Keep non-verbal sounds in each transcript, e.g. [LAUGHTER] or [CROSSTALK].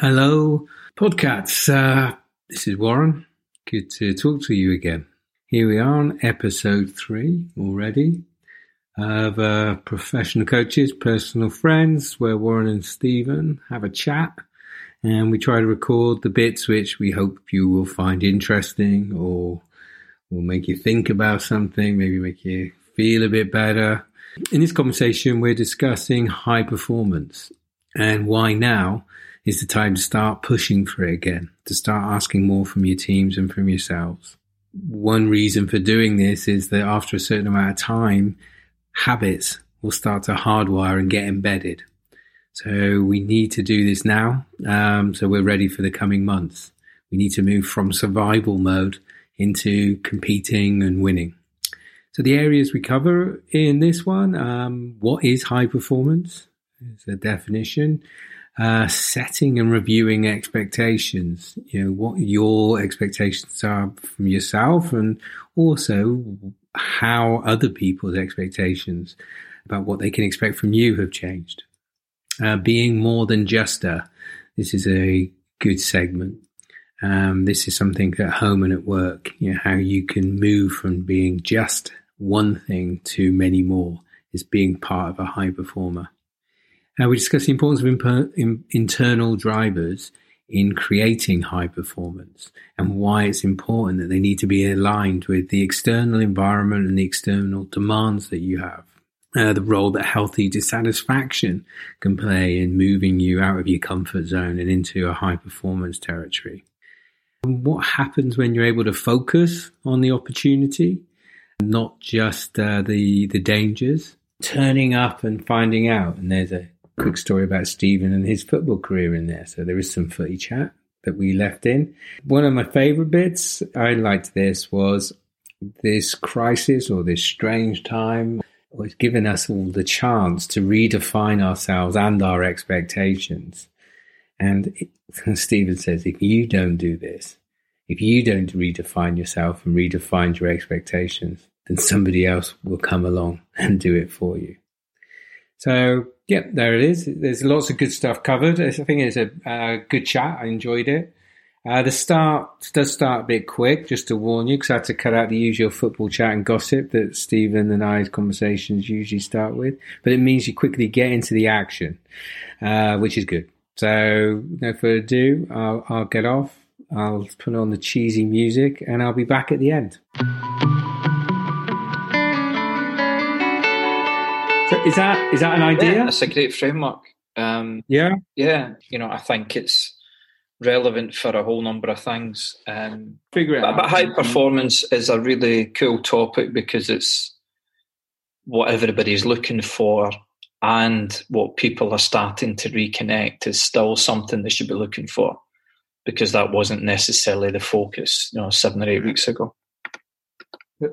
Hello, podcasts. Uh, this is Warren. Good to talk to you again. Here we are on episode three already of uh, Professional Coaches, Personal Friends, where Warren and Stephen have a chat and we try to record the bits which we hope you will find interesting or will make you think about something, maybe make you feel a bit better. In this conversation, we're discussing high performance and why now is the time to start pushing for it again, to start asking more from your teams and from yourselves. One reason for doing this is that after a certain amount of time, habits will start to hardwire and get embedded. So we need to do this now. Um, so we're ready for the coming months. We need to move from survival mode into competing and winning. So the areas we cover in this one, um, what is high performance? It's a definition uh, setting and reviewing expectations. You know what your expectations are from yourself, and also how other people's expectations about what they can expect from you have changed. Uh, being more than just a. This is a good segment. Um, this is something at home and at work. You know how you can move from being just one thing to many more is being part of a high performer. Uh, we discuss the importance of in, internal drivers in creating high performance and why it's important that they need to be aligned with the external environment and the external demands that you have. Uh, the role that healthy dissatisfaction can play in moving you out of your comfort zone and into a high performance territory. And what happens when you're able to focus on the opportunity, not just uh, the the dangers? Turning up and finding out, and there's a quick story about Stephen and his football career in there. So there is some footy chat that we left in. One of my favourite bits I liked this was this crisis or this strange time was giving us all the chance to redefine ourselves and our expectations. And [LAUGHS] Stephen says, if you don't do this, if you don't redefine yourself and redefine your expectations, then somebody else will come along and do it for you. So yeah, there it is. There's lots of good stuff covered. I think it's a, a good chat. I enjoyed it. Uh, the start does start a bit quick, just to warn you, because I had to cut out the usual football chat and gossip that Stephen and I's conversations usually start with. But it means you quickly get into the action, uh, which is good. So, no further ado, I'll, I'll get off. I'll put on the cheesy music, and I'll be back at the end. Is that is that an idea? Yeah, it's a great framework. Um, yeah, yeah. You know, I think it's relevant for a whole number of things. Um, Figure it but, out. but high performance is a really cool topic because it's what everybody's looking for, and what people are starting to reconnect is still something they should be looking for because that wasn't necessarily the focus, you know, seven or eight weeks ago.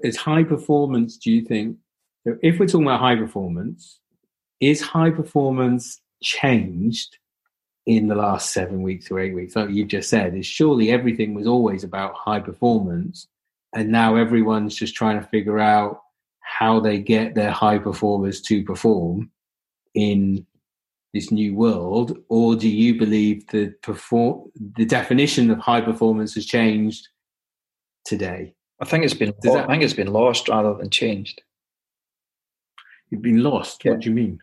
Is high performance? Do you think? So if we're talking about high performance, is high performance changed in the last seven weeks or eight weeks? Like you've just said, is surely everything was always about high performance, and now everyone's just trying to figure out how they get their high performers to perform in this new world, or do you believe the perform the definition of high performance has changed today? I think it's been I think it's been lost rather than changed. You've been lost. Yeah. What do you mean?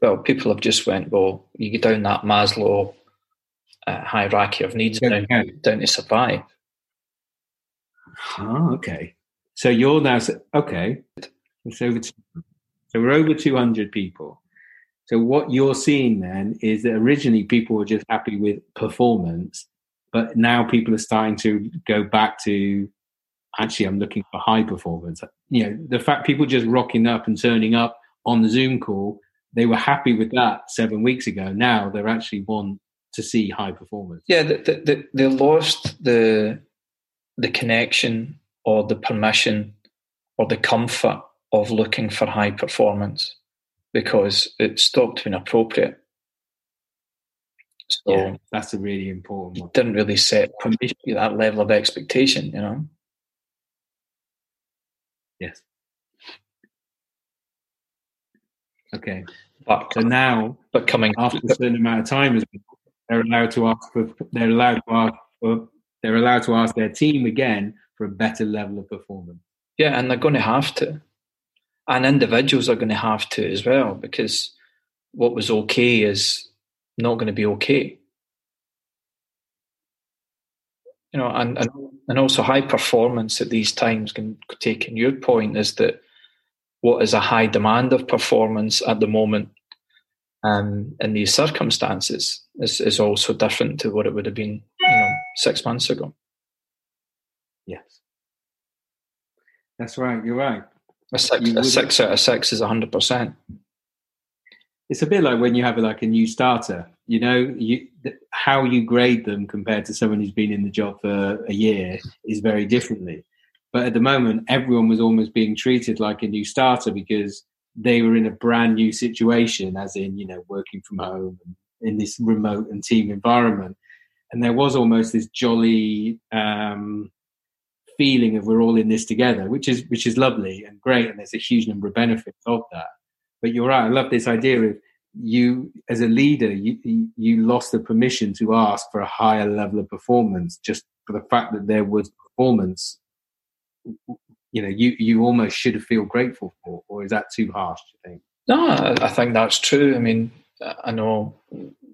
well, people have just went, well, you get down that Maslow uh, hierarchy of needs down, down to survive. Oh, okay. So you're now okay. It's over. Two, so we're over two hundred people. So what you're seeing then is that originally people were just happy with performance, but now people are starting to go back to actually I'm looking for high performance. You know, the fact people just rocking up and turning up on the Zoom call, they were happy with that seven weeks ago. Now they're actually want to see high performance. Yeah, the, the, the, they lost the the connection or the permission or the comfort of looking for high performance because it stopped being appropriate. So Yeah, that's a really important one. didn't really set permission, that level of expectation, you know. Yes. Okay. But So now, but coming after a certain amount of time they're allowed to ask for they're allowed to ask for they're allowed to ask their team again for a better level of performance. Yeah, and they're going to have to, and individuals are going to have to as well because what was okay is not going to be okay. You know, and, and and also high performance at these times can take in your point is that what is a high demand of performance at the moment um, in these circumstances is, is also different to what it would have been you know, six months ago. Yes. That's right, you're right. A six, a six out of six is 100%. It's a bit like when you have like a new starter, you know, you, how you grade them compared to someone who's been in the job for a year is very differently. But at the moment, everyone was almost being treated like a new starter because they were in a brand new situation, as in, you know, working from home in this remote and team environment. And there was almost this jolly um, feeling of we're all in this together, which is which is lovely and great, and there's a huge number of benefits of that. But you're right. I love this idea of you as a leader, you you lost the permission to ask for a higher level of performance just for the fact that there was performance you know you you almost should feel grateful for, or is that too harsh? Do you think? No, I think that's true. I mean, I know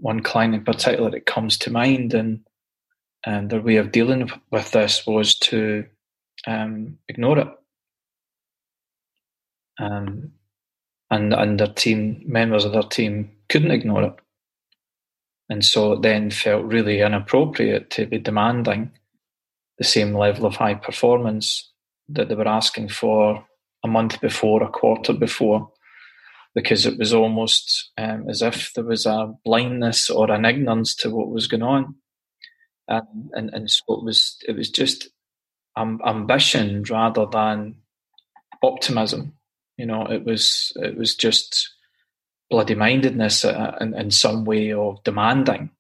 one client in particular that comes to mind, and and their way of dealing with this was to um, ignore it. Um, and and their team members of their team couldn't ignore it, and so it then felt really inappropriate to be demanding the same level of high performance that they were asking for a month before, a quarter before, because it was almost um, as if there was a blindness or an ignorance to what was going on, and and, and so it was it was just um, ambition rather than optimism. You know, it was it was just bloody mindedness uh, in, in some way of demanding,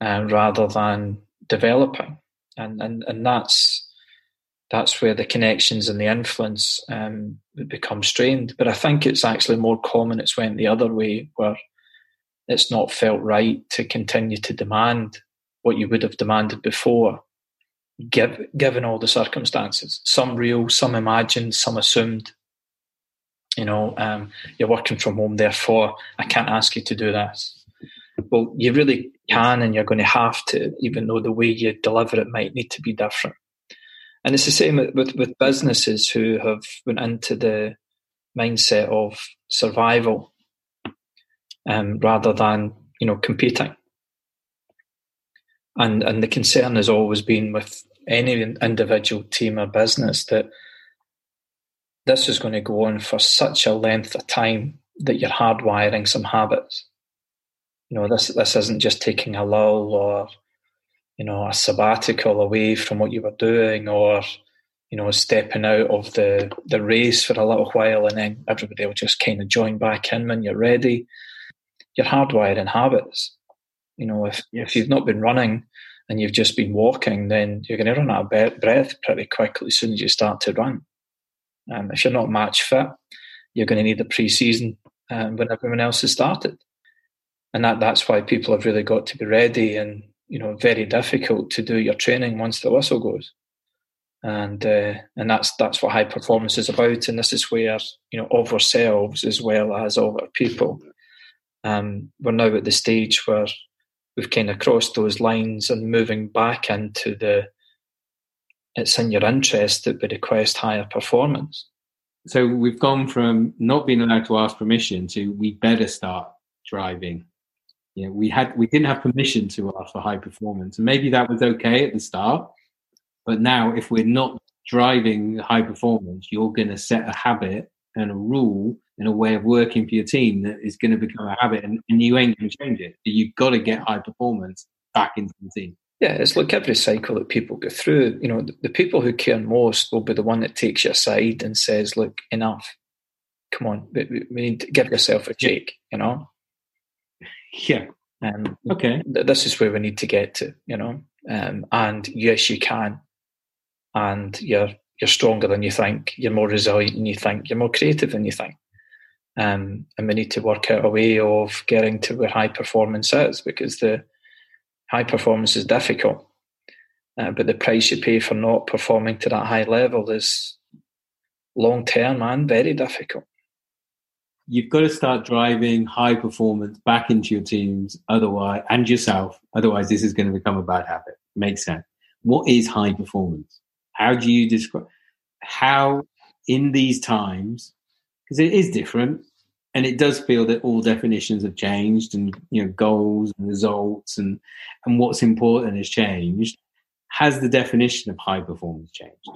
uh, rather than developing, and and and that's that's where the connections and the influence um, become strained. But I think it's actually more common it's went the other way, where it's not felt right to continue to demand what you would have demanded before, give, given all the circumstances. Some real, some imagined, some assumed. You know, um, you're working from home, therefore I can't ask you to do this. Well, you really can, and you're going to have to, even though the way you deliver it might need to be different. And it's the same with, with businesses who have went into the mindset of survival um, rather than you know competing. And and the concern has always been with any individual team or business that this is going to go on for such a length of time that you're hardwiring some habits. You know, this this isn't just taking a lull or you know, a sabbatical away from what you were doing or, you know, stepping out of the, the race for a little while and then everybody will just kind of join back in when you're ready. You're hardwired in habits. You know, if, yes. if you've not been running and you've just been walking, then you're going to run out of breath pretty quickly as soon as you start to run. Um, if you're not match fit, you're going to need a pre-season um, when everyone else has started. And that, that's why people have really got to be ready and you know very difficult to do your training once the whistle goes. And uh, and that's that's what high performance is about and this is where you know of ourselves as well as of our people. Um, we're now at the stage where we've kind of crossed those lines and moving back into the it's in your interest that we request higher performance. So we've gone from not being allowed to ask permission to we better start driving you know, we had we didn't have permission to ask for high performance, and maybe that was okay at the start. But now, if we're not driving high performance, you're going to set a habit and a rule and a way of working for your team that is going to become a habit, and, and you ain't going to change it. You've got to get high performance back into the team. Yeah, it's like every cycle that people go through. You know, the, the people who care most will be the one that takes you aside and says, "Look, enough. Come on, we, we need to give yourself a shake." You know, yeah. Um, okay. Th- this is where we need to get to, you know. Um, and yes, you can. And you're you're stronger than you think. You're more resilient than you think. You're more creative than you think. Um, and we need to work out a way of getting to where high performance is because the high performance is difficult, uh, but the price you pay for not performing to that high level is long term and very difficult. You've got to start driving high performance back into your teams, otherwise, and yourself. Otherwise, this is going to become a bad habit. Makes sense. What is high performance? How do you describe how in these times? Because it is different, and it does feel that all definitions have changed, and you know goals and results and and what's important has changed. Has the definition of high performance changed?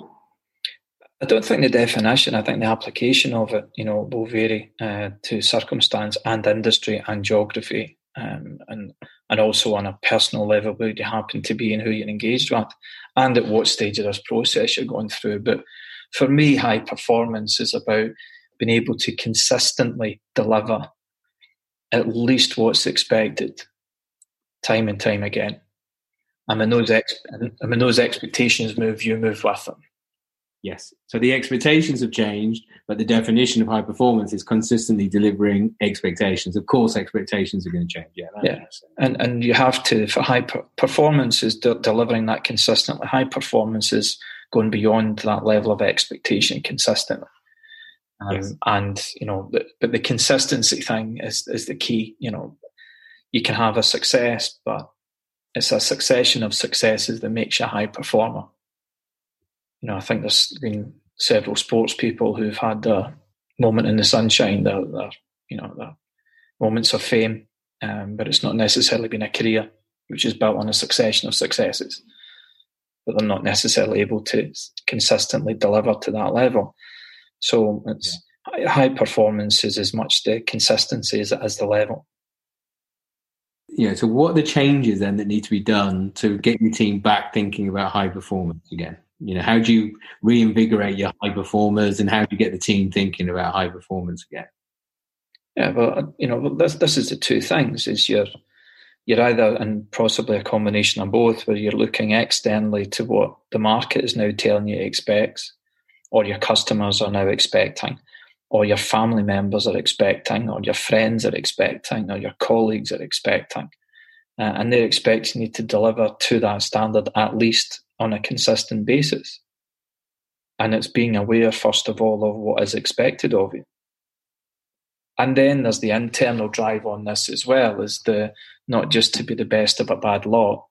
I don't think the definition, I think the application of it, you know, will vary uh, to circumstance and industry and geography, um, and and also on a personal level where you happen to be and who you're engaged with, and at what stage of this process you're going through. But for me, high performance is about being able to consistently deliver at least what's expected, time and time again. And those ex- and when those expectations move, you move with them. Yes. So the expectations have changed, but the definition of high performance is consistently delivering expectations. Of course, expectations are going to change. Yeah. Yeah. And and you have to for high per- performance is de- delivering that consistently. High performance is going beyond that level of expectation consistently. Um, yes. And you know, the, but the consistency thing is is the key. You know, you can have a success, but it's a succession of successes that makes you a high performer you know, I think there's been several sports people who've had their moment in the sunshine, their, their you know, their moments of fame, um, but it's not necessarily been a career which is built on a succession of successes. But they're not necessarily able to consistently deliver to that level. So it's yeah. high performance is as much the consistency as, as the level. Yeah. So, what are the changes then that need to be done to get your team back thinking about high performance again? You know, how do you reinvigorate your high performers, and how do you get the team thinking about high performance again? Yeah, well, you know, this this is the two things: is you're you're either and possibly a combination of both, where you're looking externally to what the market is now telling you expects, or your customers are now expecting, or your family members are expecting, or your friends are expecting, or your colleagues are expecting, uh, and they're expecting you to deliver to that standard at least on a consistent basis. And it's being aware, first of all, of what is expected of you. And then there's the internal drive on this as well, is the not just to be the best of a bad lot,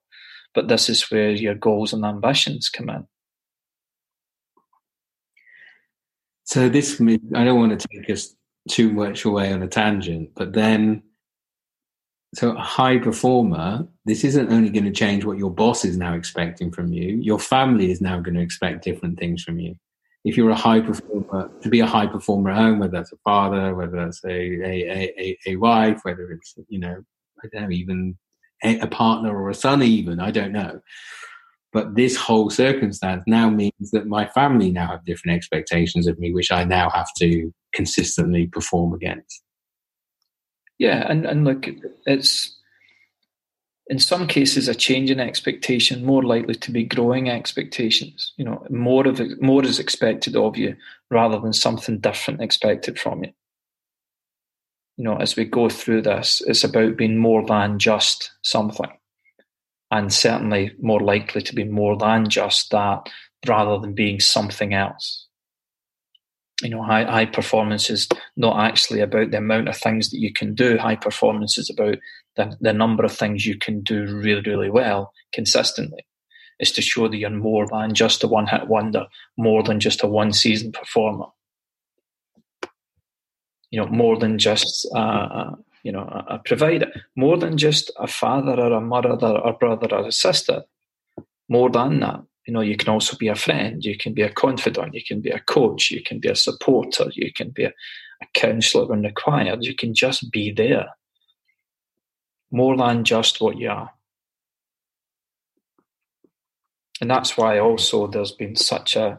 but this is where your goals and ambitions come in. So this, I don't want to take us too much away on a tangent, but then so a high performer, this isn't only going to change what your boss is now expecting from you. Your family is now going to expect different things from you. If you're a high performer, to be a high performer at home, whether that's a father, whether that's a a, a, a wife, whether it's you know, I don't know, even a, a partner or a son, even I don't know. But this whole circumstance now means that my family now have different expectations of me, which I now have to consistently perform against. Yeah, and, and look, it's in some cases a change in expectation more likely to be growing expectations. You know, more of more is expected of you rather than something different expected from you. You know, as we go through this, it's about being more than just something, and certainly more likely to be more than just that rather than being something else you know, high, high performance is not actually about the amount of things that you can do. High performance is about the, the number of things you can do really, really well consistently. Is to show that you're more than just a one hit wonder, more than just a one season performer. You know, more than just uh, you know a, a provider, more than just a father or a mother or a brother or a sister. More than that, you know, you can also be a friend, you can be a confidant, you can be a coach, you can be a supporter, you can be a, a counselor when required. You can just be there. More than just what you are. And that's why also there's been such a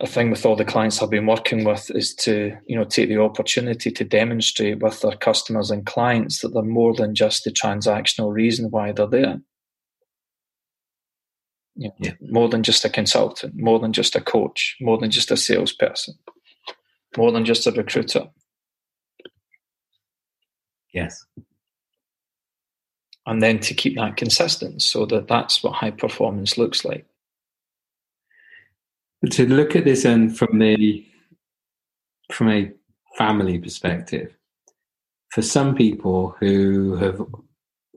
a thing with all the clients I've been working with is to, you know, take the opportunity to demonstrate with their customers and clients that they're more than just the transactional reason why they're there you know, yeah. more than just a consultant, more than just a coach, more than just a salesperson, more than just a recruiter. Yes. and then to keep that consistent so that that's what high performance looks like. To look at this and from the from a family perspective, for some people who have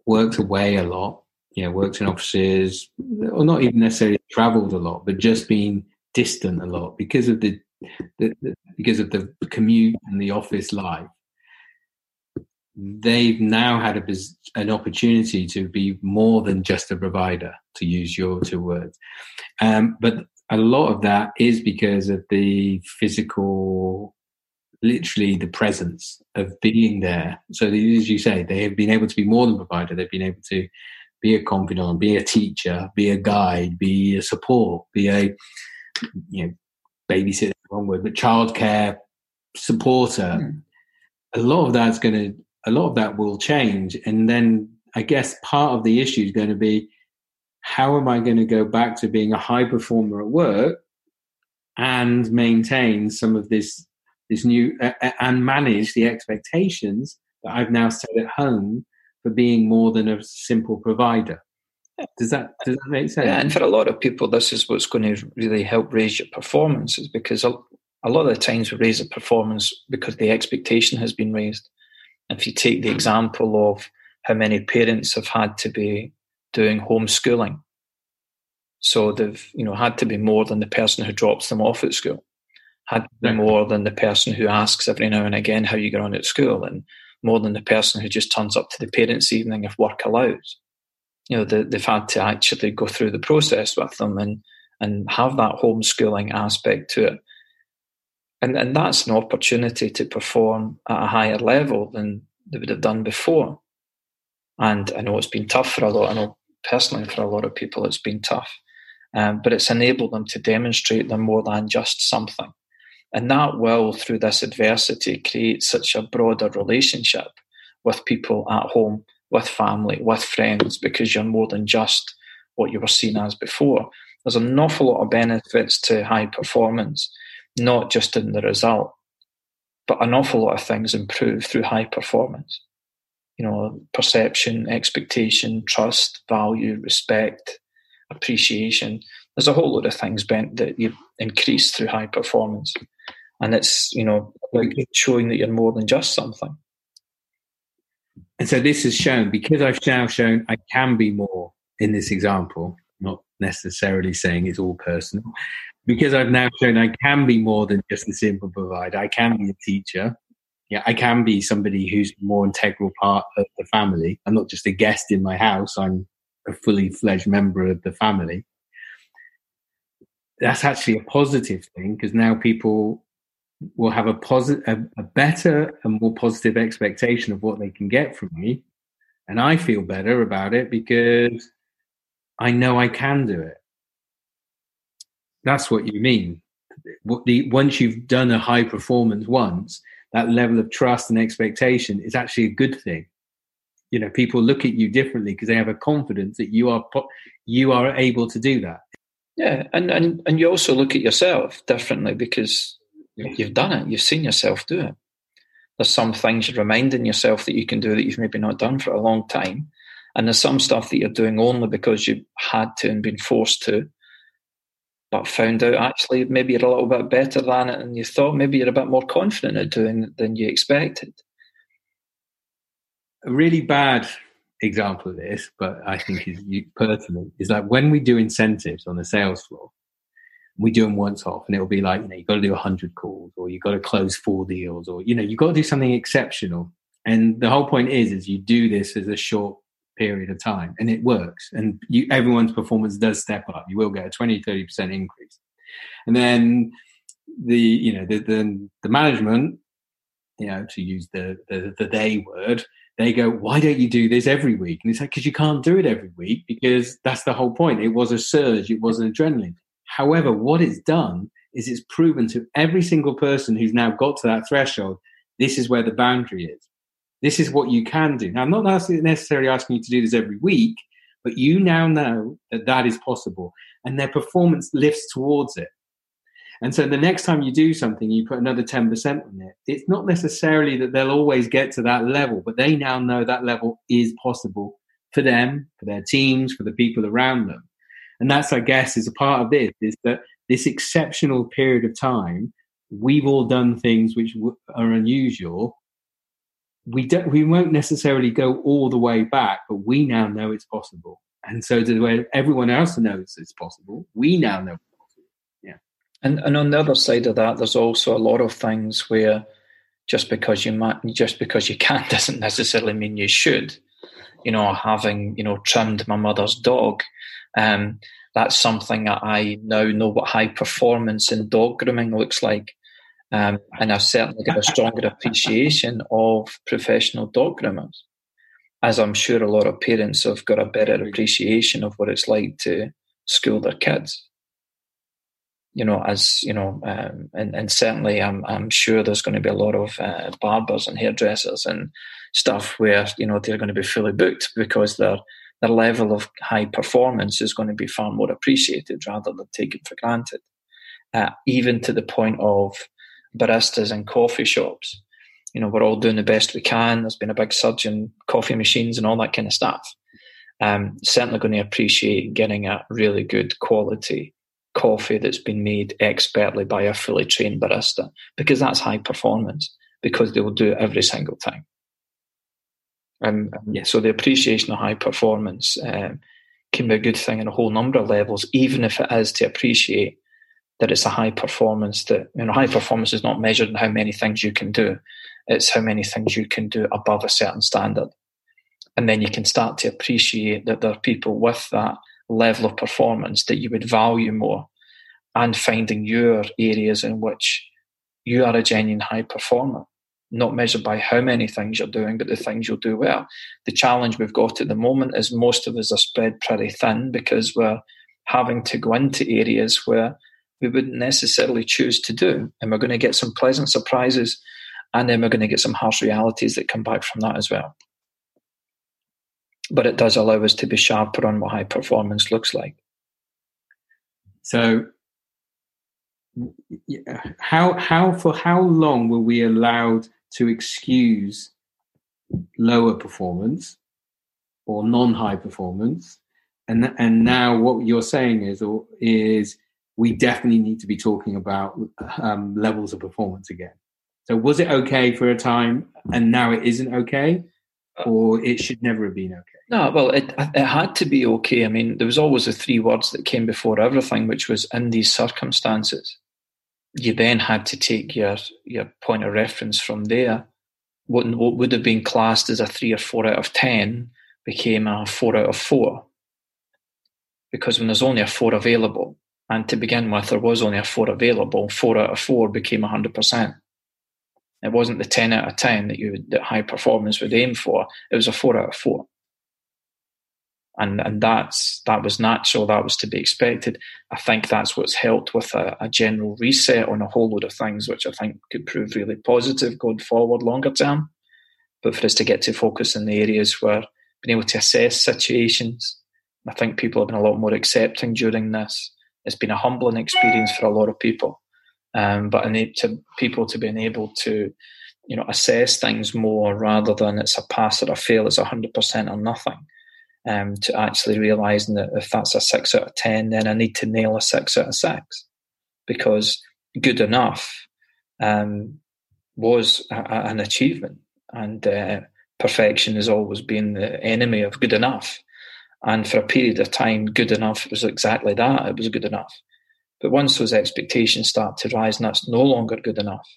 worked away a lot, you know, worked in offices, or not even necessarily traveled a lot, but just been distant a lot because of the, the, the because of the commute and the office life they've now had a, an opportunity to be more than just a provider, to use your two words. Um, but a lot of that is because of the physical, literally the presence of being there. So, as you say, they have been able to be more than provider. They've been able to be a confidant, be a teacher, be a guide, be a support, be a you know babysitter, wrong word, but childcare supporter. Mm. A lot of that's going to a lot of that will change. And then I guess part of the issue is going to be how am I going to go back to being a high performer at work and maintain some of this this new uh, and manage the expectations that I've now set at home for being more than a simple provider. Does that does that make sense? Yeah, and for a lot of people, this is what's going to really help raise your performance, is because a, a lot of the times we raise a performance because the expectation has been raised. If you take the example of how many parents have had to be doing homeschooling, so they've you know had to be more than the person who drops them off at school, had to be more than the person who asks every now and again how you get on at school, and more than the person who just turns up to the parents' evening if work allows. You know, they, they've had to actually go through the process with them and and have that homeschooling aspect to it and and that's an opportunity to perform at a higher level than they would have done before. And I know it's been tough for a lot. I know personally for a lot of people it's been tough, um, but it's enabled them to demonstrate they're more than just something, and that will, through this adversity, create such a broader relationship with people at home, with family, with friends, because you're more than just what you were seen as before. There's an awful lot of benefits to high performance not just in the result, but an awful lot of things improve through high performance. You know, perception, expectation, trust, value, respect, appreciation. There's a whole lot of things bent that you increase through high performance. And it's, you know, like showing that you're more than just something. And so this has shown, because I've now shown I can be more in this example, not necessarily saying it's all personal, because I've now shown I can be more than just a simple provider. I can be a teacher. Yeah, I can be somebody who's more integral part of the family. I'm not just a guest in my house. I'm a fully fledged member of the family. That's actually a positive thing because now people will have a positive, a, a better and more positive expectation of what they can get from me, and I feel better about it because I know I can do it. That's what you mean. Once you've done a high performance once, that level of trust and expectation is actually a good thing. You know, people look at you differently because they have a confidence that you are you are able to do that. Yeah, and and and you also look at yourself differently because you've done it. You've seen yourself do it. There's some things you're reminding yourself that you can do that you've maybe not done for a long time, and there's some stuff that you're doing only because you had to and been forced to but found out actually maybe you're a little bit better than it and you thought maybe you're a bit more confident at doing it than you expected. A really bad example of this, but I think is personally, is like when we do incentives on the sales floor, we do them once off and it'll be like, you know, you've got to do 100 calls or you've got to close four deals or, you know, you've got to do something exceptional. And the whole point is, is you do this as a short period of time and it works and you, everyone's performance does step up. You will get a 20 30% increase. And then the you know the the, the management you know to use the, the the they word they go why don't you do this every week? And it's like because you can't do it every week because that's the whole point. It was a surge. It was an adrenaline however what it's done is it's proven to every single person who's now got to that threshold this is where the boundary is this is what you can do. Now, I'm not necessarily asking you to do this every week, but you now know that that is possible and their performance lifts towards it. And so the next time you do something, you put another 10% on it. It's not necessarily that they'll always get to that level, but they now know that level is possible for them, for their teams, for the people around them. And that's, I guess, is a part of this, is that this exceptional period of time, we've all done things which are unusual. We don't, we won't necessarily go all the way back, but we now know it's possible. And so the way everyone else knows it's possible. We now know. Yeah. And, and on the other side of that, there's also a lot of things where just because you might, just because you can [LAUGHS] doesn't necessarily mean you should. You know, having you know trimmed my mother's dog, um, that's something that I now know what high performance in dog grooming looks like. Um, and I've certainly got a stronger appreciation of professional dog groomers, as I'm sure a lot of parents have got a better appreciation of what it's like to school their kids you know, as you know, um, and, and certainly I'm I'm sure there's going to be a lot of uh, barbers and hairdressers and stuff where you know they're going to be fully booked because their their level of high performance is going to be far more appreciated rather than taken for granted. Uh, even to the point of baristas and coffee shops. You know, we're all doing the best we can. There's been a big surge in coffee machines and all that kind of stuff. Um, certainly going to appreciate getting a really good quality coffee that's been made expertly by a fully trained barista because that's high performance because they will do it every single time. Um, yeah, so the appreciation of high performance um, can be a good thing in a whole number of levels, even if it is to appreciate that it's a high performance. That you know, high performance is not measured in how many things you can do; it's how many things you can do above a certain standard, and then you can start to appreciate that there are people with that level of performance that you would value more and finding your areas in which you are a genuine high performer, not measured by how many things you're doing, but the things you'll do well. The challenge we've got at the moment is most of us are spread pretty thin because we're having to go into areas where we wouldn't necessarily choose to do. And we're going to get some pleasant surprises and then we're going to get some harsh realities that come back from that as well but it does allow us to be sharper on what high performance looks like. So, how how for how long were we allowed to excuse lower performance or non-high performance? And and now what you're saying is or is we definitely need to be talking about um, levels of performance again. So was it okay for a time and now it isn't okay, or it should never have been okay? No, well, it it had to be okay. I mean, there was always the three words that came before everything, which was in these circumstances. You then had to take your your point of reference from there. What, what would have been classed as a three or four out of ten became a four out of four. Because when there's only a four available, and to begin with, there was only a four available, four out of four became 100%. It wasn't the 10 out of 10 that you that high performance would aim for, it was a four out of four and and that's that was natural. That was to be expected. I think that's what's helped with a, a, general reset on a whole load of things, which I think could prove really positive going forward longer term. But for us to get to focus in the areas where being able to assess situations, I think people have been a lot more accepting during this. It's been a humbling experience for a lot of people, um, but to people to be able to, you know, assess things more rather than it's a pass or a fail, it's hundred percent or nothing um, to actually realizing that if that's a six out of 10, then I need to nail a six out of six because good enough um, was a, an achievement. And uh, perfection has always been the enemy of good enough. And for a period of time, good enough was exactly that. It was good enough. But once those expectations start to rise, and that's no longer good enough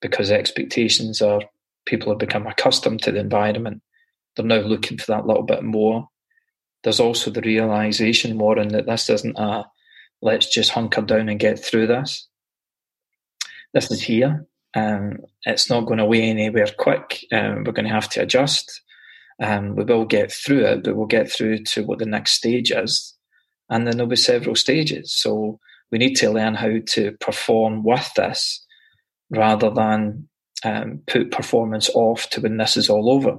because expectations are people have become accustomed to the environment they're now looking for that little bit more. There's also the realization, Warren, that this isn't a let's just hunker down and get through this. This is here. Um, it's not going away anywhere quick. Um, we're going to have to adjust. Um, we will get through it, but we'll get through to what the next stage is. And then there'll be several stages. So we need to learn how to perform with this rather than um, put performance off to when this is all over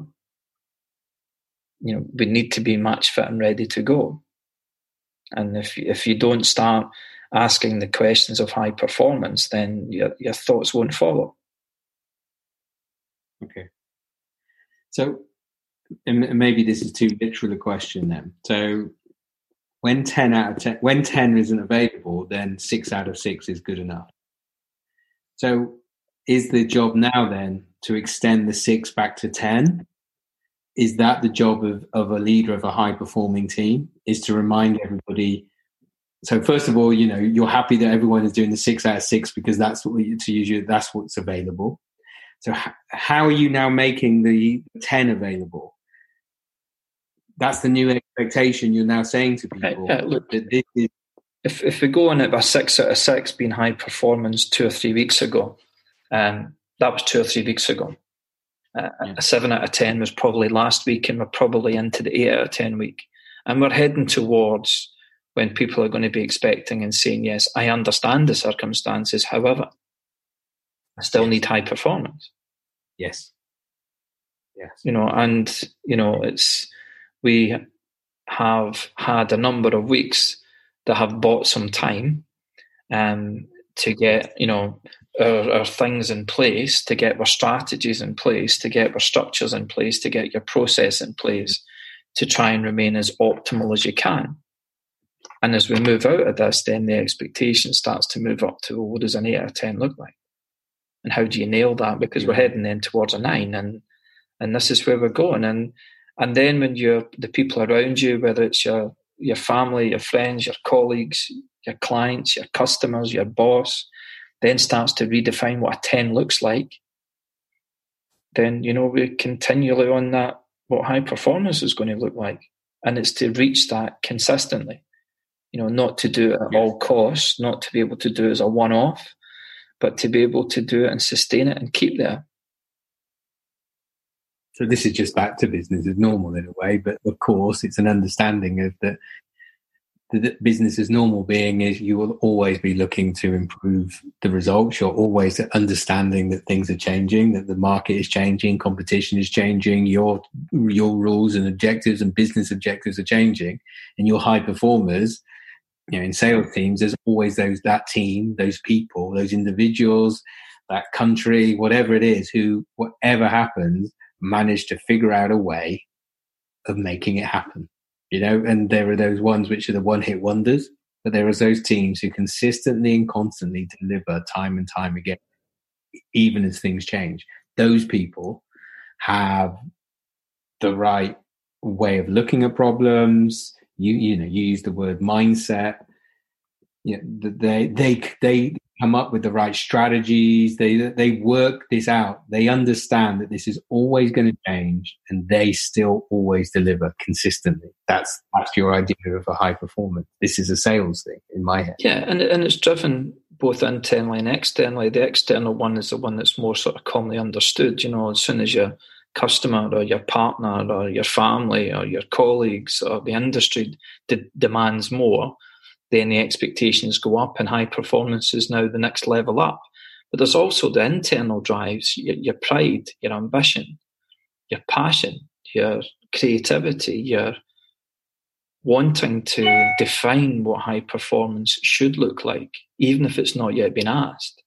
you know we need to be match fit and ready to go. And if if you don't start asking the questions of high performance, then your your thoughts won't follow. Okay. So and maybe this is too literal a question then. So when 10 out of 10 when 10 isn't available then 6 out of 6 is good enough so is the job now then to extend the 6 back to 10 is that the job of, of a leader of a high performing team is to remind everybody so first of all you know you're happy that everyone is doing the 6 out of 6 because that's what to use you that's what's available so h- how are you now making the 10 available that's the new expectation you're now saying to people. Yeah, look, is... if if we go on it by six out of six being high performance two or three weeks ago, um, that was two or three weeks ago. Uh, yeah. A seven out of ten was probably last week, and we're probably into the eight out of ten week, and we're heading towards when people are going to be expecting and saying, "Yes, I understand the circumstances. However, I still need high performance." Yes. Yes. You know, and you know, it's we have had a number of weeks that have bought some time um, to get, you know, our, our, things in place, to get our strategies in place, to get our structures in place, to get your process in place, to try and remain as optimal as you can. And as we move out of this, then the expectation starts to move up to well, what does an eight out of ten look like? And how do you nail that? Because we're heading then towards a nine and and this is where we're going. And and then when you're the people around you, whether it's your your family, your friends, your colleagues, your clients, your customers, your boss, then starts to redefine what a 10 looks like, then you know we're continually on that what high performance is going to look like. And it's to reach that consistently. You know, not to do it at yes. all costs, not to be able to do it as a one off, but to be able to do it and sustain it and keep there. So this is just back to business as normal in a way, but of course it's an understanding of that the business as normal being is you will always be looking to improve the results. You're always understanding that things are changing, that the market is changing, competition is changing, your your rules and objectives and business objectives are changing, and your high performers, you know, in sales teams, there's always those that team, those people, those individuals, that country, whatever it is, who whatever happens, manage to figure out a way of making it happen. You know, and there are those ones which are the one hit wonders, but there are those teams who consistently and constantly deliver time and time again, even as things change. Those people have the right way of looking at problems. You you know, you use the word mindset. Yeah, they they they come up with the right strategies. They they work this out. They understand that this is always going to change, and they still always deliver consistently. That's that's your idea of a high performance. This is a sales thing in my head. Yeah, and and it's driven both internally and externally. The external one is the one that's more sort of commonly understood. You know, as soon as your customer or your partner or your family or your colleagues or the industry de- demands more then the expectations go up and high performance is now the next level up. But there's also the internal drives, your, your pride, your ambition, your passion, your creativity, your wanting to define what high performance should look like, even if it's not yet been asked.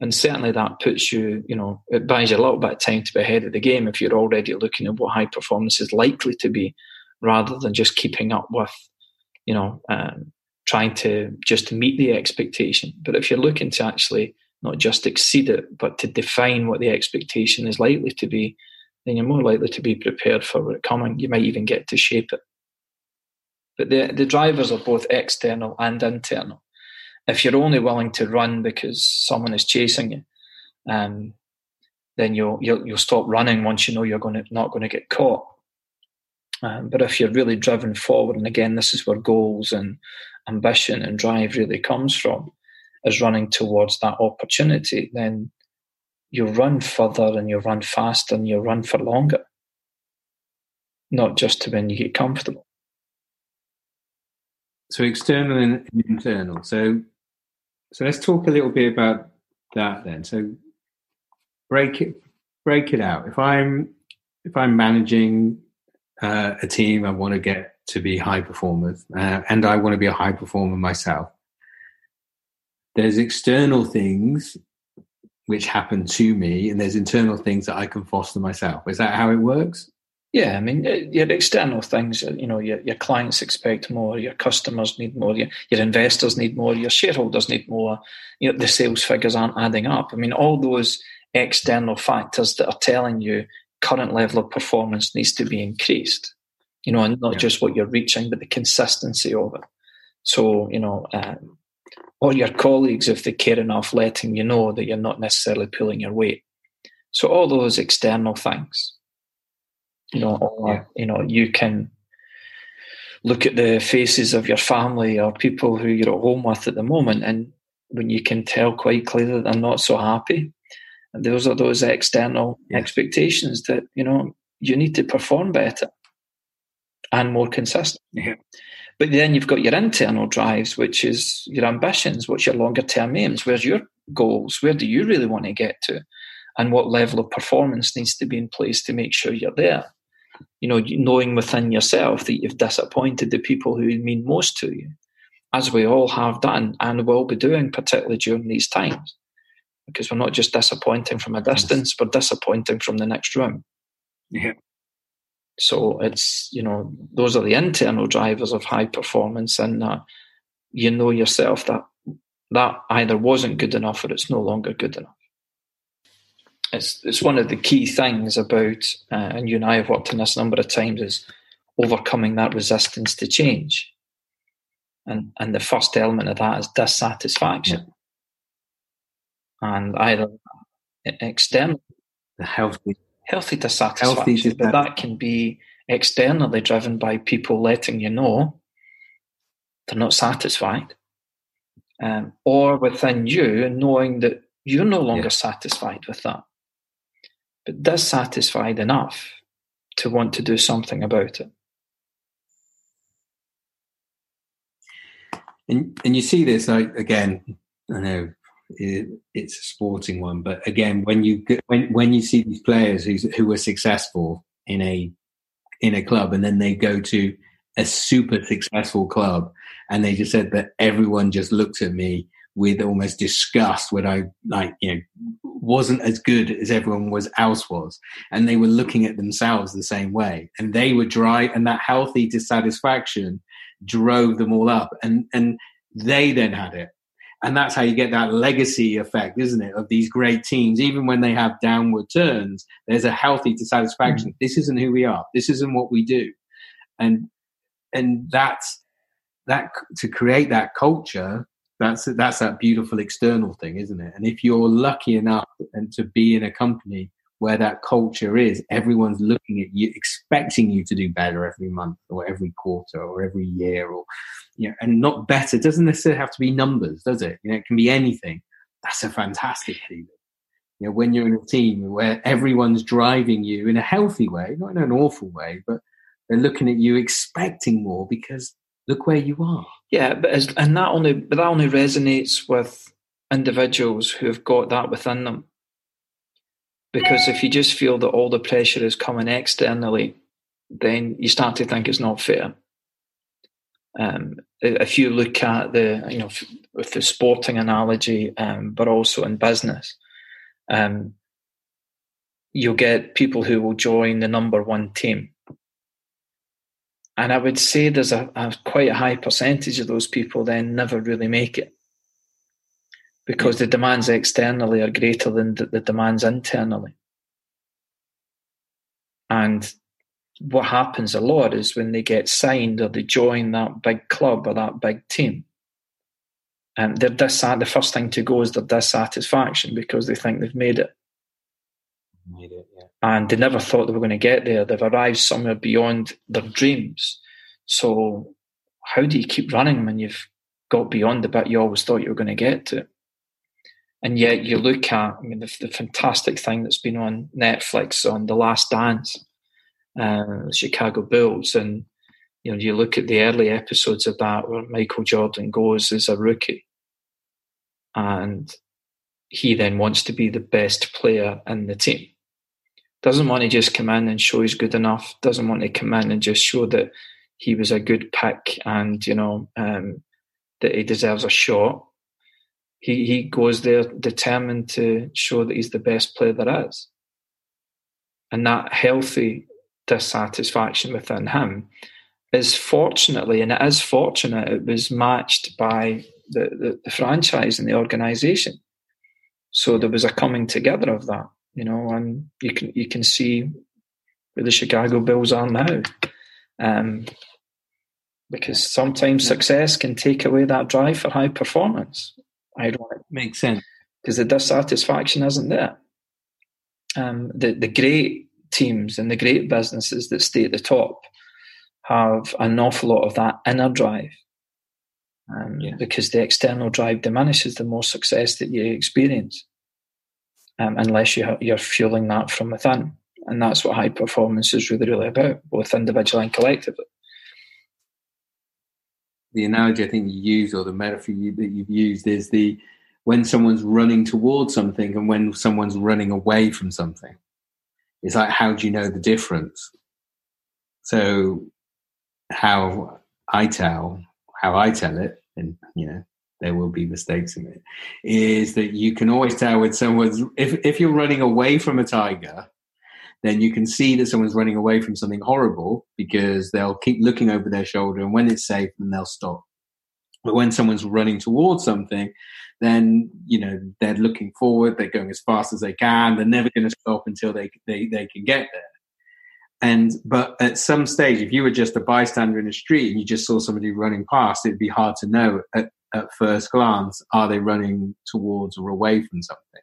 And certainly that puts you, you know, it buys you a little bit of time to be ahead of the game if you're already looking at what high performance is likely to be, rather than just keeping up with you know, um, trying to just meet the expectation. But if you're looking to actually not just exceed it, but to define what the expectation is likely to be, then you're more likely to be prepared for it coming. You might even get to shape it. But the, the drivers are both external and internal. If you're only willing to run because someone is chasing you, um, then you'll, you'll, you'll stop running once you know you're going to, not going to get caught. Um, but if you're really driven forward, and again, this is where goals and ambition and drive really comes from, is running towards that opportunity, then you run further and you run faster and you run for longer, not just to when you get comfortable. So external and internal. So, so let's talk a little bit about that then. So break it, break it out. If I'm if I'm managing uh, a team I want to get to be high performers, uh, and I want to be a high performer myself. There's external things which happen to me, and there's internal things that I can foster myself. Is that how it works? Yeah, I mean, uh, your external things, uh, you know, your, your clients expect more, your customers need more, your, your investors need more, your shareholders need more, you know, the sales figures aren't adding up. I mean, all those external factors that are telling you current level of performance needs to be increased, you know, and not yeah. just what you're reaching, but the consistency of it. So, you know, um, or your colleagues, if they care enough, letting you know that you're not necessarily pulling your weight. So all those external things, you know, or, yeah. you know, you can look at the faces of your family or people who you're at home with at the moment, and when you can tell quite clearly that they're not so happy, those are those external yeah. expectations that you know you need to perform better and more consistent. Yeah. But then you've got your internal drives, which is your ambitions, what's your longer term aims, where's your goals, where do you really want to get to, and what level of performance needs to be in place to make sure you're there. You know, knowing within yourself that you've disappointed the people who mean most to you, as we all have done and will be doing, particularly during these times. Because we're not just disappointing from a distance, we're disappointing from the next room. Yeah. So it's, you know, those are the internal drivers of high performance. And uh, you know yourself that that either wasn't good enough or it's no longer good enough. It's, it's one of the key things about, uh, and you and I have worked on this a number of times, is overcoming that resistance to change. And, and the first element of that is dissatisfaction. And either external, the healthy healthy dissatisfaction, healthy but that can be externally driven by people letting you know they're not satisfied, um, or within you knowing that you're no longer yeah. satisfied with that, but dissatisfied enough to want to do something about it. And and you see this like, again. I know it, it's a sporting one. But again, when you when when you see these players who who are successful in a in a club and then they go to a super successful club and they just said that everyone just looked at me with almost disgust when I like you know wasn't as good as everyone was else was, and they were looking at themselves the same way, and they were dry, and that healthy dissatisfaction drove them all up, and and they then had it, and that's how you get that legacy effect, isn't it? Of these great teams, even when they have downward turns, there's a healthy dissatisfaction. Mm-hmm. This isn't who we are. This isn't what we do, and and that's that to create that culture. That's that's that beautiful external thing, isn't it? And if you're lucky enough and to be in a company where that culture is, everyone's looking at you, expecting you to do better every month or every quarter or every year or you know, and not better. It doesn't necessarily have to be numbers, does it? You know, it can be anything. That's a fantastic feeling. You know, when you're in a team where everyone's driving you in a healthy way, not in an awful way, but they're looking at you expecting more because look where you are. Yeah, but as, and that only but that only resonates with individuals who have got that within them. Because if you just feel that all the pressure is coming externally, then you start to think it's not fair. Um, if you look at the, you know, with the sporting analogy, um, but also in business, um, you'll get people who will join the number one team. And I would say there's a, a quite a high percentage of those people then never really make it because the demands externally are greater than the, the demands internally. And what happens a lot is when they get signed or they join that big club or that big team, and they're dissat- the first thing to go is their dissatisfaction because they think they've made it. Made it yeah. And they never thought they were going to get there. They've arrived somewhere beyond their dreams. So, how do you keep running when you've got beyond the bit you always thought you were going to get to? And yet, you look at, I mean, the, the fantastic thing that's been on Netflix on The Last Dance uh, Chicago Bulls, and you know you look at the early episodes of that where Michael Jordan goes as a rookie, and he then wants to be the best player in the team. Doesn't want to just come in and show he's good enough. Doesn't want to come in and just show that he was a good pick and you know um, that he deserves a shot. He he goes there determined to show that he's the best player there is, and that healthy dissatisfaction within him is fortunately, and it is fortunate, it was matched by the, the, the franchise and the organisation. So there was a coming together of that, you know, and you can you can see where the Chicago Bulls are now. Um, because sometimes success can take away that drive for high performance. I don't make sense because the dissatisfaction isn't there. Um, the the great teams and the great businesses that stay at the top have an awful lot of that inner drive. Um, yeah. Because the external drive diminishes the more success that you experience, um, unless you you're fueling that from within, and that's what high performance is really, really about, both individually and collectively. The analogy I think you use, or the metaphor you, that you've used, is the when someone's running towards something and when someone's running away from something. It's like, how do you know the difference? So, how I tell, how I tell it, and you know, there will be mistakes in it, is that you can always tell when someone's, if, if you're running away from a tiger, then you can see that someone's running away from something horrible because they'll keep looking over their shoulder and when it's safe, then they'll stop. But when someone's running towards something, then you know they're looking forward. They're going as fast as they can. They're never going to stop until they they they can get there. And but at some stage, if you were just a bystander in the street and you just saw somebody running past, it'd be hard to know at, at first glance are they running towards or away from something.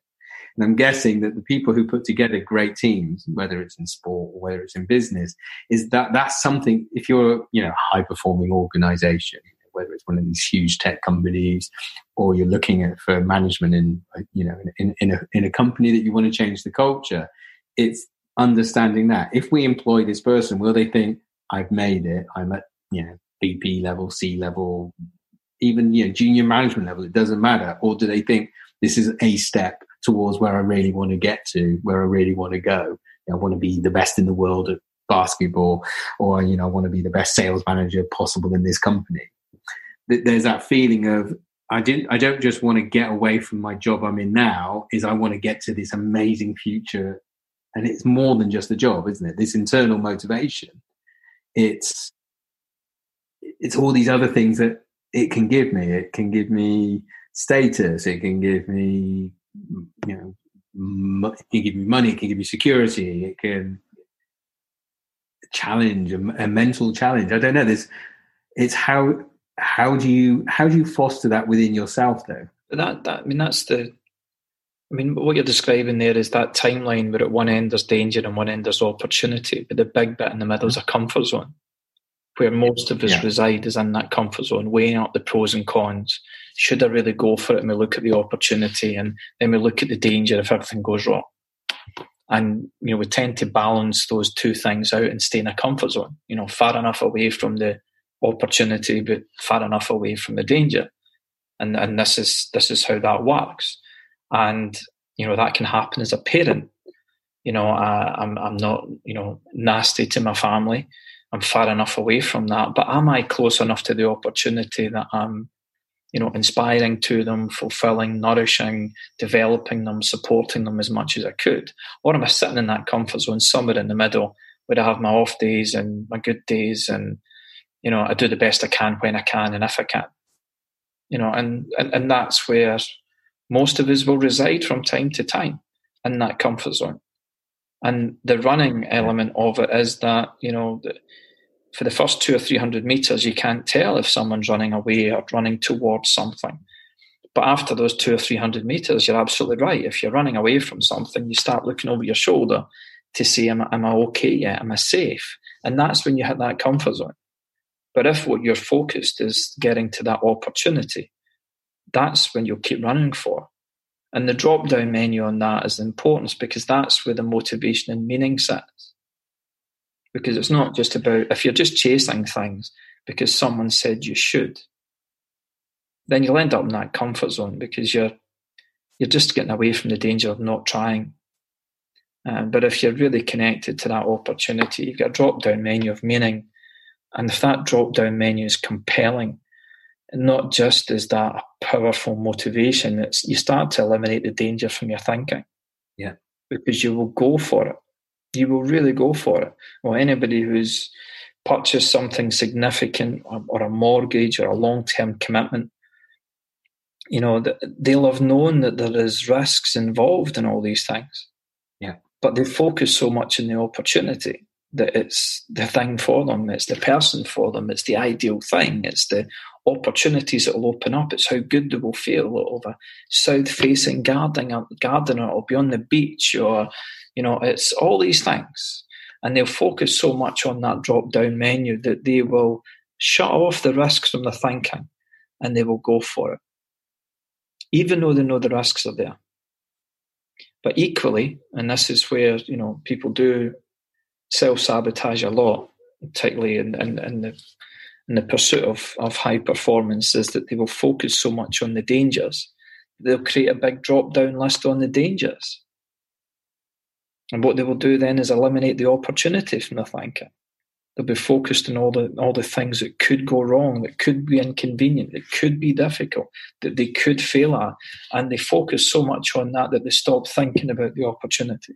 And I'm guessing that the people who put together great teams, whether it's in sport or whether it's in business, is that that's something. If you're you know high performing organization, whether it's one of these huge tech companies or you're looking at for management in you know in, in a in a company that you want to change the culture it's understanding that. If we employ this person will they think i've made it. I'm at you know vp level c level even you know junior management level it doesn't matter. Or do they think this is a step towards where i really want to get to where i really want to go. I want to be the best in the world at basketball or you know i want to be the best sales manager possible in this company there's that feeling of I didn't I don't just want to get away from my job I'm in now is I want to get to this amazing future. And it's more than just a job isn't it? This internal motivation. It's it's all these other things that it can give me. It can give me status. It can give me you know it can give me money. It can give me security. It can challenge a, a mental challenge. I don't know. This it's how how do you how do you foster that within yourself though? That, that i mean that's the i mean what you're describing there is that timeline where at one end there's danger and one end there's opportunity but the big bit in the middle is a comfort zone where most of us yeah. reside is in that comfort zone weighing up the pros and cons. Should i really go for it? And we look at the opportunity and then we look at the danger if everything goes wrong. And you know we tend to balance those two things out and stay in a comfort zone you know far enough away from the opportunity, but far enough away from the danger. And and this is this is how that works. And you know that can happen as a parent. You know, I, I'm I'm not you know nasty to my family. I'm far enough away from that, but am I close enough to the opportunity that I'm, you know, inspiring to them, fulfilling, nourishing, developing them, supporting them as much as I could, or am I sitting in that comfort zone somewhere in the middle where I have my off days and my good days and you know, I do the best I can when I can and if I can. You know, and, and, and that's where most of us will reside from time to time in that comfort zone. And the running element of it is that, you know, the, for the first two or three hundred meters, you can't tell if someone's running away or running towards something. But after those two or three hundred meters, you're absolutely right. If you're running away from something, you start looking over your shoulder to see, am, am I okay yet? Am I safe? And that's when you hit that comfort zone. But if what you're focused is getting to that opportunity, that's when you'll keep running for. And the drop down menu on that is important because that's where the motivation and meaning sits. Because it's not just about if you're just chasing things because someone said you should, then you'll end up in that comfort zone because you're you're just getting away from the danger of not trying. Um, but if you're really connected to that opportunity, you've got a drop down menu of meaning and if that drop down menu is compelling, not just is that a powerful motivation, it's you start to eliminate the danger from your thinking. Yeah. Because you will go for it. You will really go for it. Well, anybody who's purchased something significant or, or a mortgage or a long term commitment, you know, they'll have known that there is risks involved in all these things. Yeah. But they focus so much on the opportunity that it's the thing for them, it's the person for them, it's the ideal thing, it's the opportunities that will open up, it's how good they will feel over south facing garden, garden or be on the beach or, you know, it's all these things. And they'll focus so much on that drop down menu that they will shut off the risks from the thinking and they will go for it, even though they know the risks are there. But equally, and this is where, you know, people do self sabotage a lot, particularly in, in, in, the in the pursuit of, of high performance, is that they will focus so much on the dangers, they'll create a big drop down list on the dangers. And what they will do then is eliminate the opportunity from the thinking. They'll be focused on all the all the things that could go wrong, that could be inconvenient, that could be difficult, that they could fail at. And they focus so much on that that they stop thinking about the opportunity.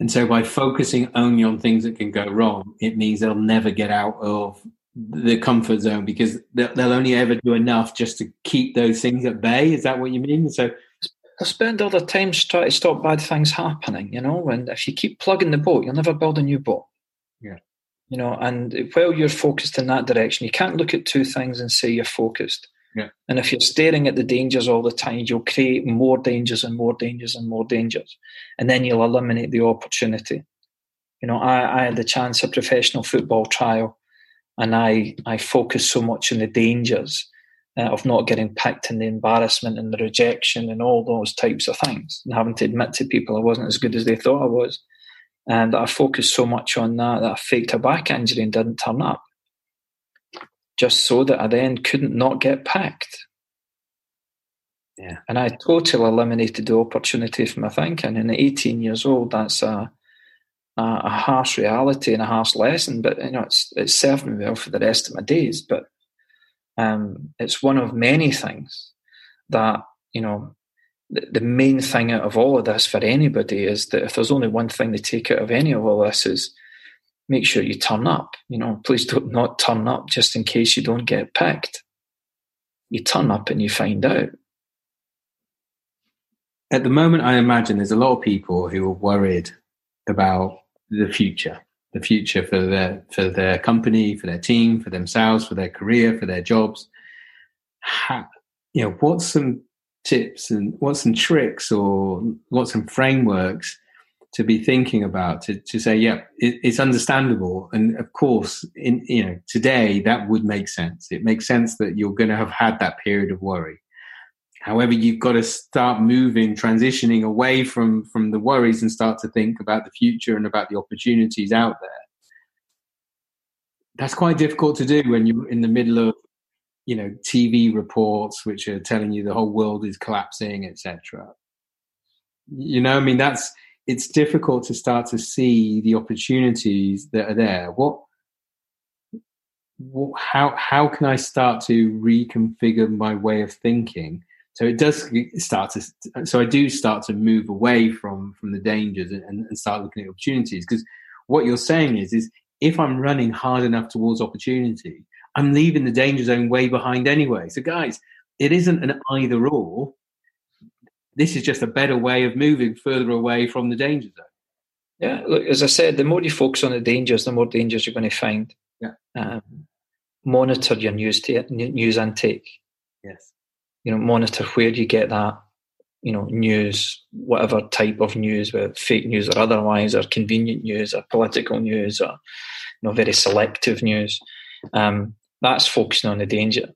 And so by focusing only on things that can go wrong, it means they'll never get out of the comfort zone because they'll only ever do enough just to keep those things at bay. Is that what you mean? So they spend all the time trying to stop bad things happening, you know, and if you keep plugging the boat, you'll never build a new boat. Yeah. You know, and while you're focused in that direction, you can't look at two things and say you're focused. Yeah. And if you're staring at the dangers all the time, you'll create more dangers and more dangers and more dangers. And then you'll eliminate the opportunity. You know, I, I had the chance of professional football trial and I, I focused so much on the dangers uh, of not getting picked and the embarrassment and the rejection and all those types of things and having to admit to people I wasn't as good as they thought I was. And I focused so much on that that I faked a back injury and didn't turn up just so that I then couldn't not get packed. Yeah. And I totally eliminated the opportunity from my thinking. And at 18 years old, that's a, a, a harsh reality and a harsh lesson, but you know, it's it's served me well for the rest of my days. But um, it's one of many things that, you know, the, the main thing out of all of this for anybody is that if there's only one thing they take out of any of all this is make sure you turn up. You know, please don't not turn up just in case you don't get picked. You turn up and you find out. At the moment, I imagine there's a lot of people who are worried about the future, the future for their for their company, for their team, for themselves, for their career, for their jobs. How, you know, what's some tips and what's some tricks or what's some frameworks to be thinking about to, to say yeah it, it's understandable. And of course in you know today that would make sense. It makes sense that you're going to have had that period of worry. However you've got to start moving transitioning away from from the worries and start to think about the future and about the opportunities out there. That's quite difficult to do when you're in the middle of you know tv reports which are telling you the whole world is collapsing etc you know i mean that's it's difficult to start to see the opportunities that are there. What, what how how can I start to reconfigure my way of thinking? So it does start to. So I do start to move away from from the dangers and, and start looking at opportunities. Because what you're saying is is if I'm running hard enough towards opportunity, I'm leaving the danger zone way behind anyway. So guys, it isn't an either or this is just a better way of moving further away from the danger zone. Yeah, look, as I said, the more you focus on the dangers, the more dangers you're going to find. Yeah. Um, monitor your news t- news intake. Yes. You know, monitor where you get that. You know, news, whatever type of news, whether fake news or otherwise, or convenient news, or political news, or you know, very selective news. Um, that's focusing on the danger.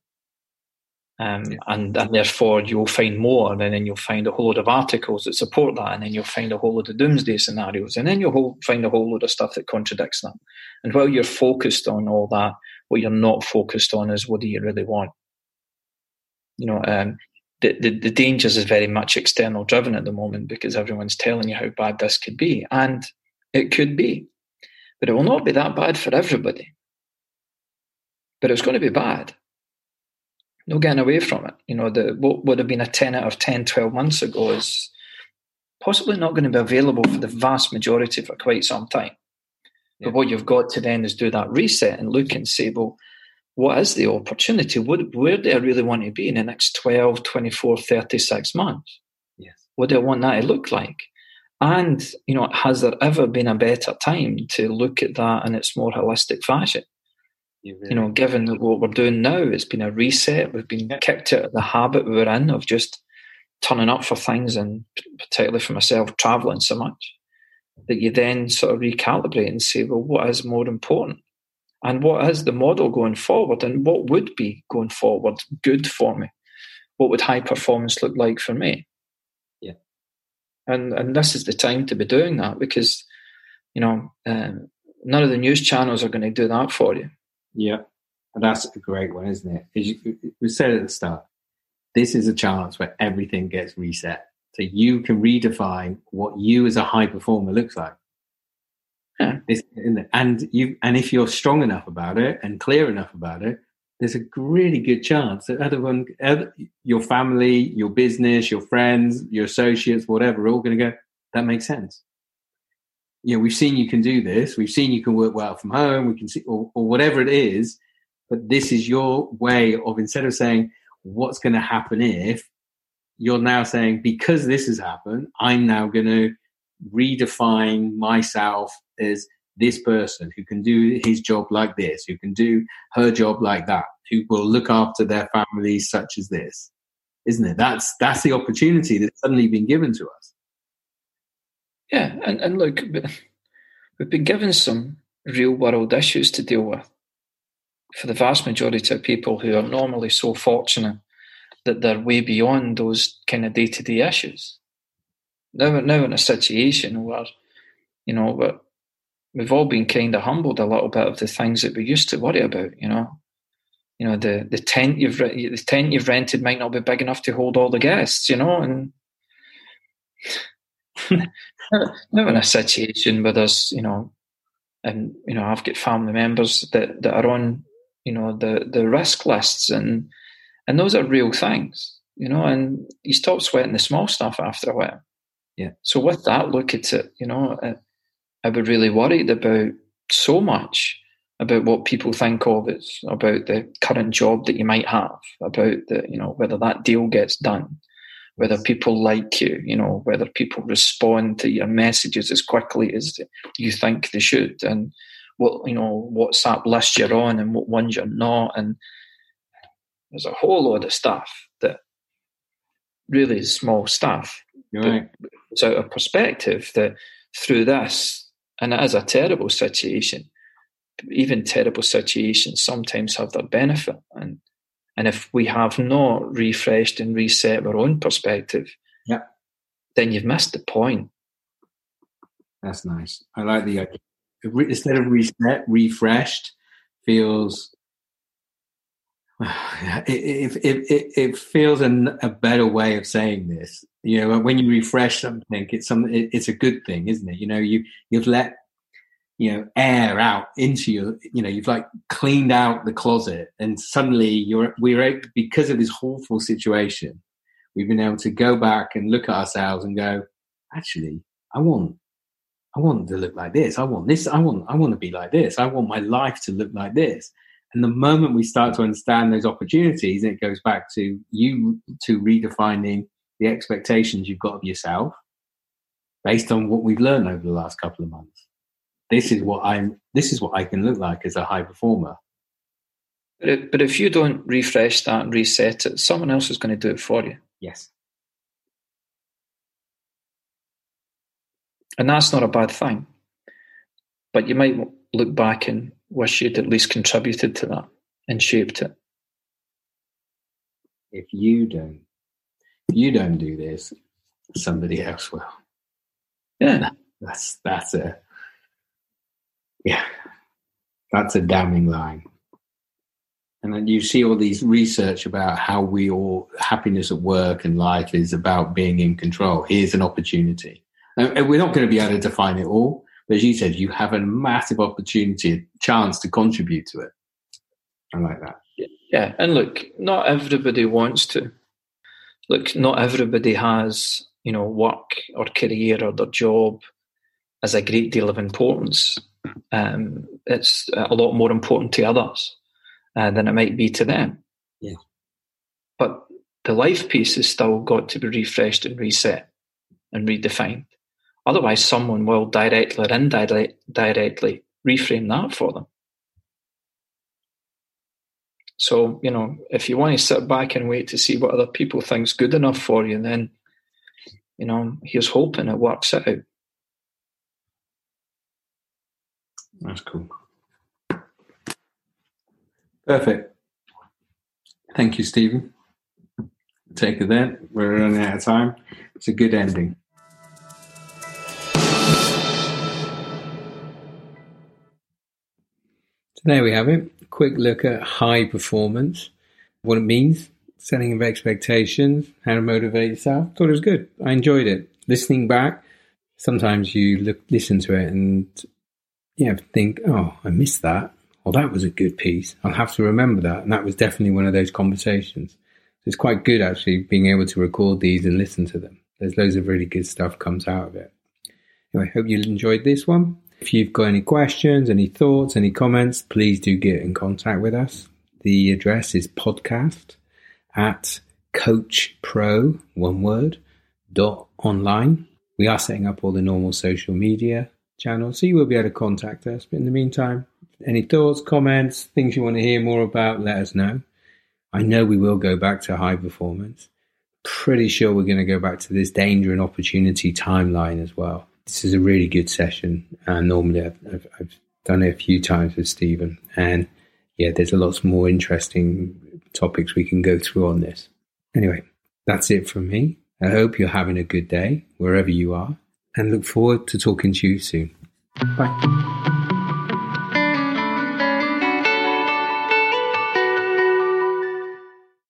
Um, yeah. and, and therefore you'll find more, and then you'll find a whole load of articles that support that, and then you'll find a whole load of doomsday scenarios, and then you'll find a whole load of stuff that contradicts them. And while you're focused on all that, what you're not focused on is what do you really want? You know, um, the, the, the dangers is very much external driven at the moment because everyone's telling you how bad this could be, and it could be, but it will not be that bad for everybody. But it's going to be bad no getting away from it. You know, the what would have been a 10 out of 10 12 months ago is possibly not going to be available for the vast majority for quite some time. Yeah. But what you've got to then is do that reset and look and say, well, what is the opportunity? What, where do I really want to be in the next 12, 24, 36 months? Yes. What do I want that to look like? And, you know, has there ever been a better time to look at that in its more holistic fashion? You, really you know, given that what we're doing now, it's been a reset. We've been kicked out of the habit we were in of just turning up for things, and particularly for myself, traveling so much that you then sort of recalibrate and say, well, what is more important? And what is the model going forward? And what would be going forward good for me? What would high performance look like for me? Yeah. And and this is the time to be doing that because, you know, um, none of the news channels are going to do that for you. Yeah. And that's a great one, isn't it? You, we said at the start, this is a chance where everything gets reset. So you can redefine what you as a high performer looks like. Yeah. And you, and if you're strong enough about it and clear enough about it, there's a really good chance that other everyone, your family, your business, your friends, your associates, whatever, are all going to go. That makes sense. You know, we've seen you can do this. We've seen you can work well from home. We can see, or, or whatever it is. But this is your way of instead of saying what's going to happen if you're now saying because this has happened, I'm now going to redefine myself as this person who can do his job like this, who can do her job like that, who will look after their families such as this. Isn't it? That's that's the opportunity that's suddenly been given to us. Yeah, and, and look, we've been given some real world issues to deal with. For the vast majority of people who are normally so fortunate that they're way beyond those kind of day to day issues. Now, now in a situation where, you know, we've all been kind of humbled a little bit of the things that we used to worry about. You know, you know the the tent you've the tent you've rented might not be big enough to hold all the guests. You know, and [LAUGHS] [LAUGHS] in a situation where there's you know, and you know I've got family members that that are on you know the the risk lists and and those are real things. You know, and you stop sweating the small stuff after a while. Yeah. So with that, look at it. You know, I would really worried about so much about what people think of it, about the current job that you might have, about the, you know, whether that deal gets done, whether people like you, you know, whether people respond to your messages as quickly as you think they should, and what, you know, WhatsApp list you're on and what ones you're not. And there's a whole lot of stuff that really is small stuff. Right. It's out of perspective that through this, and it is a terrible situation. Even terrible situations sometimes have their benefit. And and if we have not refreshed and reset our own perspective, yeah. then you've missed the point. That's nice. I like the idea. Instead of reset, refreshed feels [SIGHS] it, it, it, it feels an, a better way of saying this. You know, when you refresh something, it's some it, it's a good thing, isn't it? You know, you you've let you know air out into your you know you've like cleaned out the closet, and suddenly you're we're because of this awful situation, we've been able to go back and look at ourselves and go, actually, I want I want to look like this. I want this. I want I want to be like this. I want my life to look like this. And the moment we start to understand those opportunities, it goes back to you to redefining the expectations you've got of yourself based on what we've learned over the last couple of months. This is what I'm. This is what I can look like as a high performer. But if, you don't refresh that and reset it, someone else is going to do it for you. Yes. And that's not a bad thing. But you might look back and wish you'd at least contributed to that and shaped it. If you don't, if you don't do this, somebody else will. Yeah, [LAUGHS] that's that's a yeah, that's a damning line. And then you see all these research about how we all happiness at work and life is about being in control. Here's an opportunity. And we're not going to be able to define it all, but as you said, you have a massive opportunity, a chance to contribute to it. I like that. Yeah, and look, not everybody wants to. Look, not everybody has you know, work or career or their job as a great deal of importance. Um, it's a lot more important to others uh, than it might be to them. Yeah. But the life piece has still got to be refreshed and reset and redefined. Otherwise, someone will directly or indirectly reframe that for them. So, you know, if you want to sit back and wait to see what other people think's good enough for you, then, you know, here's hoping it works out. That's cool. Perfect. Thank you, Stephen. Take it then. We're running out of time. It's a good ending. So there we have it. Quick look at high performance, what it means, setting of expectations, how to motivate yourself. Thought it was good. I enjoyed it. Listening back, sometimes you look, listen to it and yeah, think, oh, I missed that. Well, that was a good piece. I'll have to remember that. And that was definitely one of those conversations. So it's quite good actually being able to record these and listen to them. There's loads of really good stuff comes out of it. Anyway, hope you enjoyed this one. If you've got any questions, any thoughts, any comments, please do get in contact with us. The address is podcast at coachpro, one word, dot online. We are setting up all the normal social media channels, so you will be able to contact us. But in the meantime, any thoughts, comments, things you want to hear more about, let us know. I know we will go back to high performance. Pretty sure we're going to go back to this danger and opportunity timeline as well. This is a really good session. And normally I've, I've, I've done it a few times with Stephen. And yeah, there's a lots more interesting topics we can go through on this. Anyway, that's it from me. I hope you're having a good day wherever you are and look forward to talking to you soon. Bye.